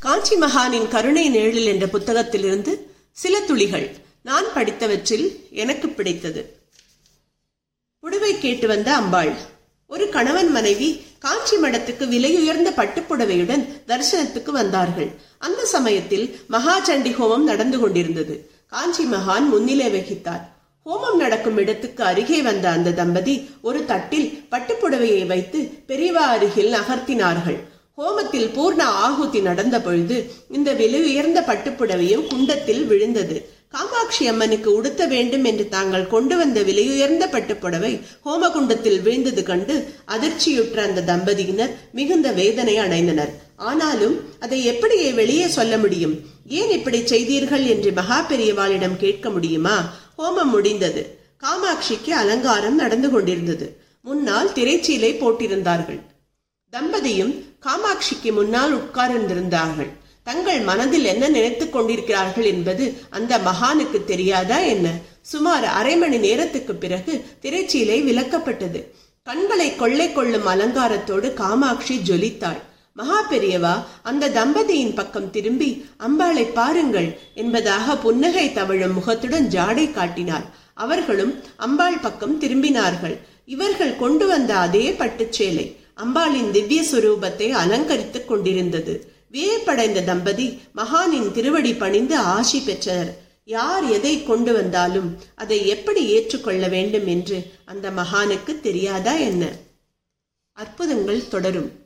காஞ்சி மகானின் கருணை நிழலில் என்ற புத்தகத்திலிருந்து சில துளிகள். நான் படித்தவற்றில் எனக்கு பிடித்தது. புடவை கேட்டு வந்த அம்பாள் ஒரு கணவன் மனைவி காஞ்சி மடத்துக்கு விலையுயர்ந்த பட்டுப்புடவையுடன் தரிசனத்துக்கு வந்தார்கள். அந்த சமயத்தில் மகாச்சண்டி ஹோமம் நடந்து கொண்டிருந்தது. காஞ்சி மகான் முன்னிலை வகித்தார். ஹோமம் நடக்கும் இடத்துக்கு அருகே வந்த அந்த தம்பதி ஒரு தட்டில் பட்டுப்புடவையை வைத்து பெரியவா அருகில் நகர்த்தினார்கள். ஹோமத்தில் பூர்ண ஆகுதி நடந்த பொழுது இந்த விலையுயர்ந்த பட்டுப்புடவையும் குண்டத்தில் விழுந்தது. காமாட்சி அம்மனுக்கு உடுத்த வேண்டும் என்று தாங்கள் கொண்டு வந்த விலையுயர்ந்த பட்டுப்புடவை ஹோமகுண்டத்தில் விழுந்தது கண்டு அதிர்ச்சியுற்ற அந்த தம்பதியினர் மிகுந்த வேதனை அடைந்தனர். ஆனாலும் அதை எப்படியே வெளியே சொல்ல முடியும்? ஏன் இப்படி செய்தீர்கள் என்று மகா பெரியவாளிடம் கேட்க முடியுமா? ஹோமம் முடிந்தது. காமாட்சிக்கு அலங்காரம் நடந்து கொண்டிருந்தது. முன்னால் திரைச்சீலை போட்டிருந்தார்கள். தம்பதியும் காமாட்சிக்கு முன்னால் உட்கார்ந்திருந்தார்கள். தங்கள் மனதில் என்ன நினைத்துக் கொண்டிருக்கிறார்கள் என்பது அந்த மகானுக்கு தெரியாதா என்ன? சுமார் அரை மணி நேரத்துக்கு பிறகு திரைச்சீலை விலக்கப்பட்டது கண்களை கொள்ளை கொள்ளும் அலங்காரத்தோடு காமாட்சி ஜொலித்தாள். மகா பெரியவா அந்த தம்பதியின் பக்கம் திரும்பி அம்பாளை பாருங்கள் என்பதாக புன்னகை தவழும் முகத்துடன் ஜாடை காட்டினார். அவர்களும் அம்பாள் பக்கம் திரும்பினார்கள். இவர்கள் கொண்டு வந்த அதே பட்டுச்சேலை அம்பாளின் திவ்ய சுரூபத்தை அலங்கரித்துக் கொண்டிருந்தது. வியப்படைந்த தம்பதி மகானின் திருவடி பணிந்து ஆசி பெற்றனர். யார் எதை கொண்டு வந்தாலும் அதை எப்படி ஏற்றுக்கொள்ள வேண்டும் என்று அந்த மகானுக்கு தெரியாதா என்ன? அற்புதங்கள் தொடரும்.